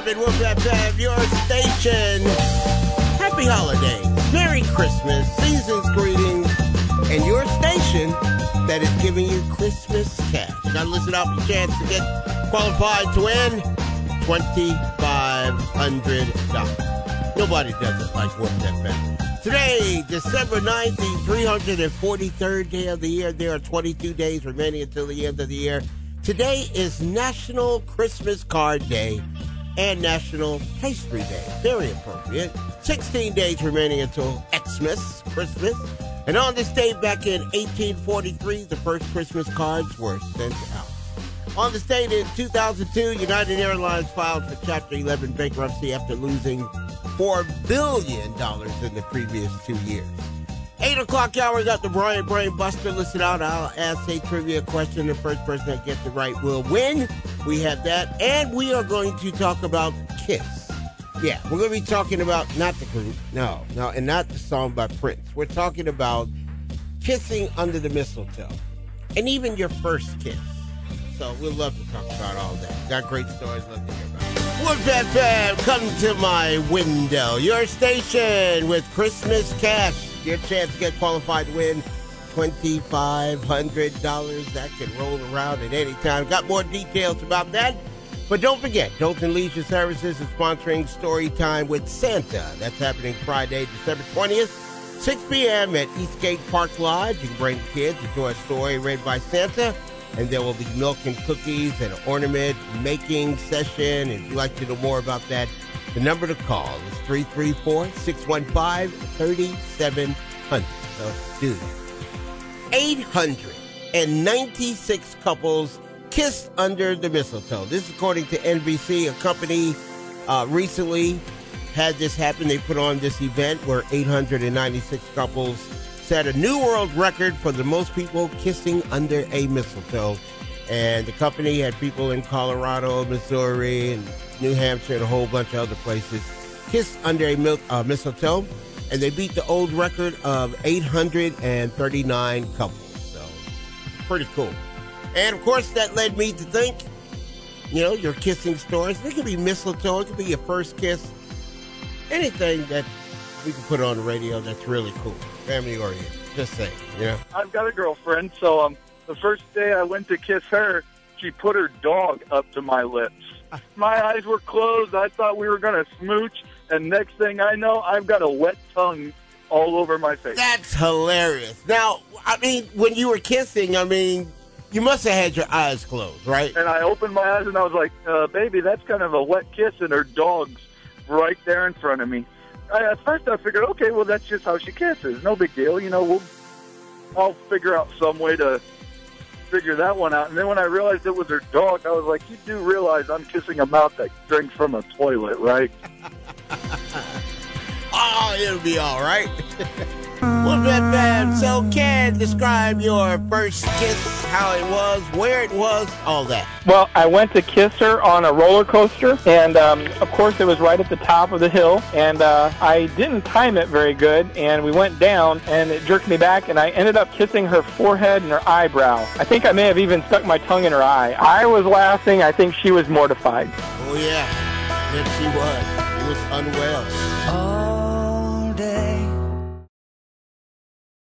1057 Wolf FM, your station. Happy holidays, Merry Christmas, season's greetings, and your station that is giving you Christmas cash. Now listen for a chance to get qualified to win $2,500. Nobody does it like Wolf FM. Today, December 9th, the 343rd day of the year. There are 22 days remaining until the end of the year. Today is National Christmas Card Day and National Pastry Day. Very appropriate. 16 days remaining until Xmas, Christmas. And on this day back in 1843, the first Christmas cards were sent out. On this date in 2002, United Airlines filed for Chapter 11 bankruptcy after losing $4 billion in the previous two years. 8 o'clock hour, got the Brian Brain Buster. Listen out. I'll ask a trivia question. The first person that gets it right will win. We have that. And we are going to talk about Kiss. Yeah, we're going to be talking about not the group, no, no, and not the song by Prince. We're talking about kissing under the mistletoe and even your first kiss. So we'll love to talk about all that. Got great stories, love to hear about it. Wolf FM, come to my window. Your station with Christmas cash. Your chance to get qualified to win $2,500. That can roll around at any time. Got more details about that. But don't forget, Dothan Leisure Services is sponsoring Story Time with Santa. That's happening Friday, December 20th, 6 p.m. at Eastgate Park Lodge. You can bring the kids, enjoy a story read by Santa, and there will be milk and cookies and an ornament making session. If you'd like to know more about that, the number to call is 334 615 3700. So, dude, 896 couples kissed under the mistletoe. This is according to NBC. A company uh, recently had this happen. They put on this event where 896 couples set a new world record for the most people kissing under a mistletoe. And the company had people in Colorado, Missouri, and New Hampshire, and a whole bunch of other places kiss under a mil- uh, mistletoe. And they beat the old record of 839 couples. So, pretty cool. And of course, that led me to think, you know, your kissing stories. It could be mistletoe, it could be your first kiss, anything that we can put on the radio that's really cool, family oriented. Just saying, yeah. I've got a girlfriend, so um, the first day I went to kiss her, she put her dog up to my lips. My eyes were closed. I thought we were going to smooch, and next thing I know, I've got a wet tongue all over my face. That's hilarious. Now, I mean, when you were kissing, I mean, you must have had your eyes closed, right? And I opened my eyes and I was like, uh, "Baby, that's kind of a wet kiss," and her dog's right there in front of me. I, at first, I figured, okay, well, that's just how she kisses. No big deal, you know. We'll, I'll figure out some way to figure that one out. And then when I realized it was her dog, I was like, "You do realize I'm kissing a mouth that drinks from a toilet, right?" oh, it'll be all right. Wolf FM. So, Ken, describe your first kiss, how it was, where it was, all that. Well, I went to kiss her on a roller coaster, and um, of course, it was right at the top of the hill. And uh, I didn't time it very good, and we went down, and it jerked me back, and I ended up kissing her forehead and her eyebrow. I think I may have even stuck my tongue in her eye. I was laughing. I think she was mortified. Oh, yeah. Yes, she was. She was unwell. Oh.